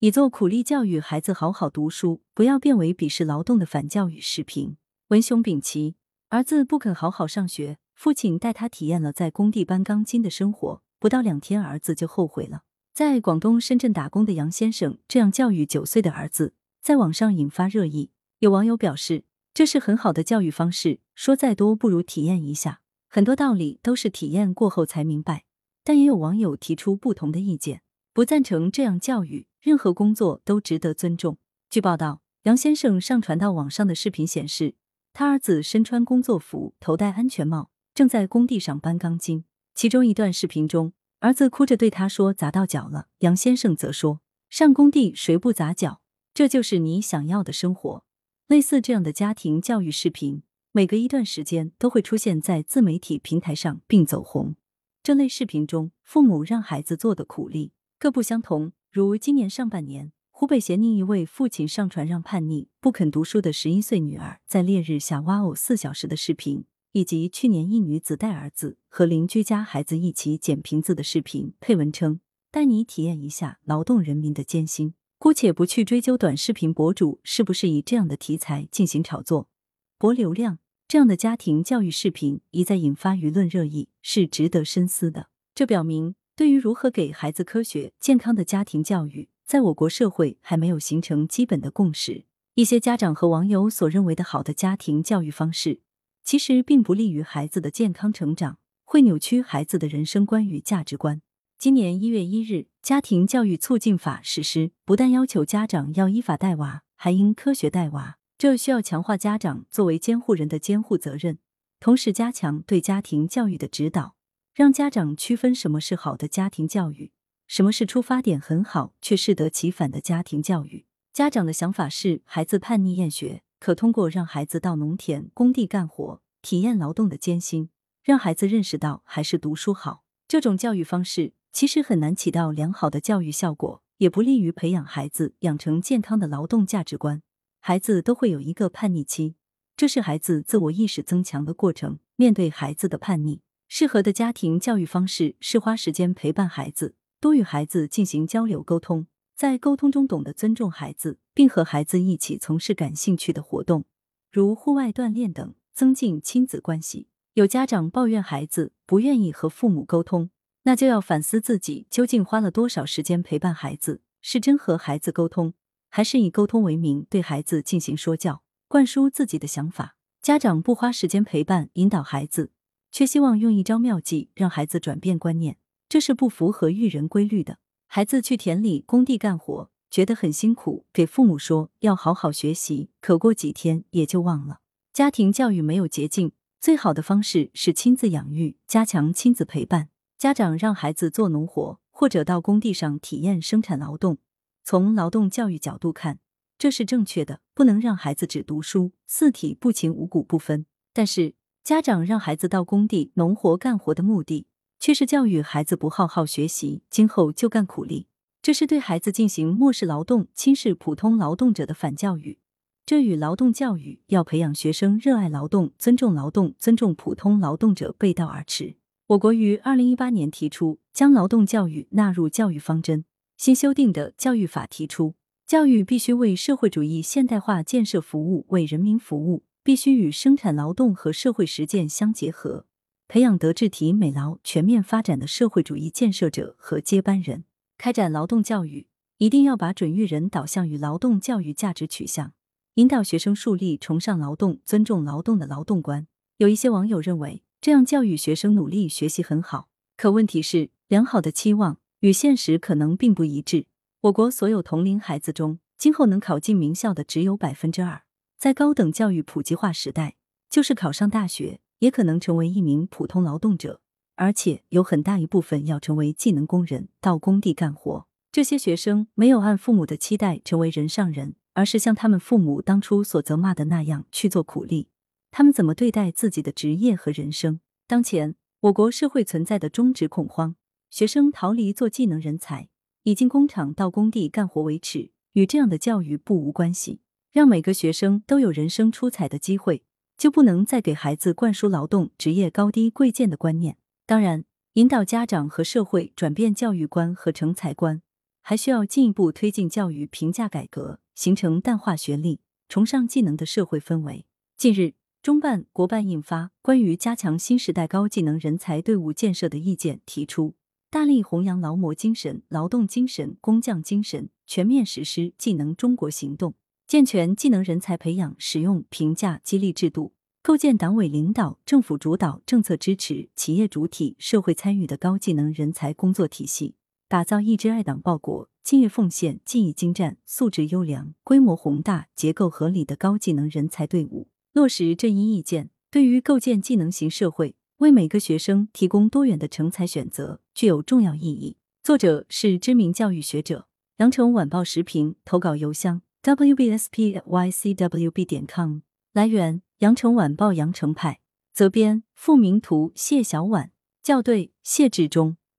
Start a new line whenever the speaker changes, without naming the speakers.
以做苦力教育孩子好好读书，不要变为鄙视劳动的反教育视频。文雄丙奇，儿子不肯好好上学，父亲带他体验了在工地搬钢筋的生活，不到两天，儿子就后悔了。在广东深圳打工的杨先生这样教育九岁的儿子，在网上引发热议。有网友表示，这是很好的教育方式，说再多不如体验一下。很多道理都是体验过后才明白。但也有网友提出不同的意见，不赞成这样教育。任何工作都值得尊重。据报道，杨先生上传到网上的视频显示，他儿子身穿工作服，头戴安全帽，正在工地上搬钢筋。其中一段视频中，儿子哭着对他说：“砸到脚了。”杨先生则说：“上工地谁不砸脚？这就是你想要的生活。”类似这样的家庭教育视频，每隔一段时间都会出现在自媒体平台上并走红。这类视频中，父母让孩子做的苦力各不相同。如今年上半年，湖北咸宁一位父亲上传让叛逆不肯读书的十一岁女儿在烈日下挖藕四小时的视频，以及去年一女子带儿子和邻居家孩子一起捡瓶子的视频，配文称：“带你体验一下劳动人民的艰辛。”姑且不去追究短视频博主是不是以这样的题材进行炒作博流量，这样的家庭教育视频一再引发舆论热议，是值得深思的。这表明。对于如何给孩子科学健康的家庭教育，在我国社会还没有形成基本的共识。一些家长和网友所认为的好的家庭教育方式，其实并不利于孩子的健康成长，会扭曲孩子的人生观与价值观。今年一月一日，《家庭教育促进法》实施，不但要求家长要依法带娃，还应科学带娃。这需要强化家长作为监护人的监护责任，同时加强对家庭教育的指导。让家长区分什么是好的家庭教育，什么是出发点很好却适得其反的家庭教育。家长的想法是，孩子叛逆厌学，可通过让孩子到农田、工地干活，体验劳动的艰辛，让孩子认识到还是读书好。这种教育方式其实很难起到良好的教育效果，也不利于培养孩子养成健康的劳动价值观。孩子都会有一个叛逆期，这是孩子自我意识增强的过程。面对孩子的叛逆。适合的家庭教育方式是花时间陪伴孩子，多与孩子进行交流沟通，在沟通中懂得尊重孩子，并和孩子一起从事感兴趣的活动，如户外锻炼等，增进亲子关系。有家长抱怨孩子不愿意和父母沟通，那就要反思自己究竟花了多少时间陪伴孩子，是真和孩子沟通，还是以沟通为名对孩子进行说教，灌输自己的想法。家长不花时间陪伴引导孩子。却希望用一招妙计让孩子转变观念，这是不符合育人规律的。孩子去田里、工地干活，觉得很辛苦，给父母说要好好学习，可过几天也就忘了。家庭教育没有捷径，最好的方式是亲自养育，加强亲子陪伴。家长让孩子做农活，或者到工地上体验生产劳动，从劳动教育角度看，这是正确的。不能让孩子只读书，四体不勤，五谷不分。但是。家长让孩子到工地农活干活的目的，却是教育孩子不好好学习，今后就干苦力。这是对孩子进行漠视劳动、轻视普通劳动者的反教育。这与劳动教育要培养学生热爱劳动、尊重劳动、尊重普通劳动者背道而驰。我国于二零一八年提出将劳动教育纳入教育方针，新修订的教育法提出，教育必须为社会主义现代化建设服务，为人民服务。必须与生产劳动和社会实践相结合，培养德智体美劳全面发展的社会主义建设者和接班人。开展劳动教育，一定要把准育人导向与劳动教育价值取向，引导学生树立崇尚劳动、尊重劳动的劳动观。有一些网友认为，这样教育学生努力学习很好，可问题是，良好的期望与现实可能并不一致。我国所有同龄孩子中，今后能考进名校的只有百分之二。在高等教育普及化时代，就是考上大学，也可能成为一名普通劳动者，而且有很大一部分要成为技能工人，到工地干活。这些学生没有按父母的期待成为人上人，而是像他们父母当初所责骂的那样去做苦力。他们怎么对待自己的职业和人生？当前我国社会存在的中职恐慌，学生逃离做技能人才，以进工厂到工地干活为耻，与这样的教育不无关系。让每个学生都有人生出彩的机会，就不能再给孩子灌输劳动职业高低贵贱的观念。当然，引导家长和社会转变教育观和成才观，还需要进一步推进教育评价改革，形成淡化学历、崇尚技能的社会氛围。近日，中办、国办印发《关于加强新时代高技能人才队伍建设的意见》，提出大力弘扬劳模精神、劳动精神、工匠精神，全面实施技能中国行动，健全技能人才培养、使用、评价、激励制度，构建党委领导、政府主导、政策支持、企业主体、社会参与的高技能人才工作体系。打造一支爱党报国、敬业奉献、技艺精湛、素质优良、规模宏大、结构合理的高技能人才队伍，落实这一意见，对于构建技能型社会、为每个学生提供多元的成才选择，具有重要意义。作者是知名教育学者，羊城晚报时评投稿邮箱：wbspycwb 点 com。来源：羊城晚报羊城派。责编：付明图，谢小婉。校对：谢志忠。